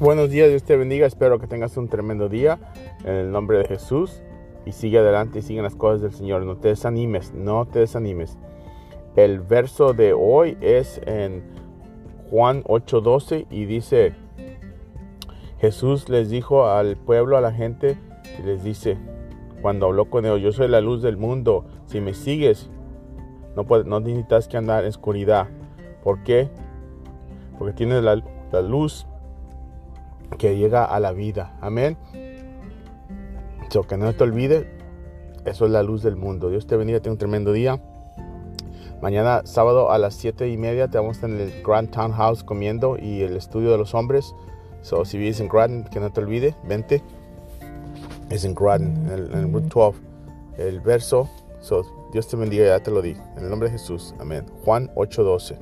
Buenos días, Dios te bendiga. Espero que tengas un tremendo día en el nombre de Jesús y sigue adelante y sigue las cosas del Señor. No te desanimes, no te desanimes. El verso de hoy es en Juan 8:12 y dice, Jesús les dijo al pueblo, a la gente, y les dice, cuando habló con ellos, yo soy la luz del mundo, si me sigues, no, necesitas que andar en oscuridad. ¿Por qué? Porque tienes la luz que llega a la vida. Amén. So, que no te olvides, eso es la luz del mundo. Dios te bendiga, tenga un tremendo día. Mañana sábado a las 7 y media te vamos en el Grand Town House comiendo y el estudio de los hombres. So, si vives en Grand, que no te olvide, vente. Es en Grand, en el, Route 12. El verso, so, Dios te bendiga, ya te lo di. En el nombre de Jesús, amén. Juan 8:12.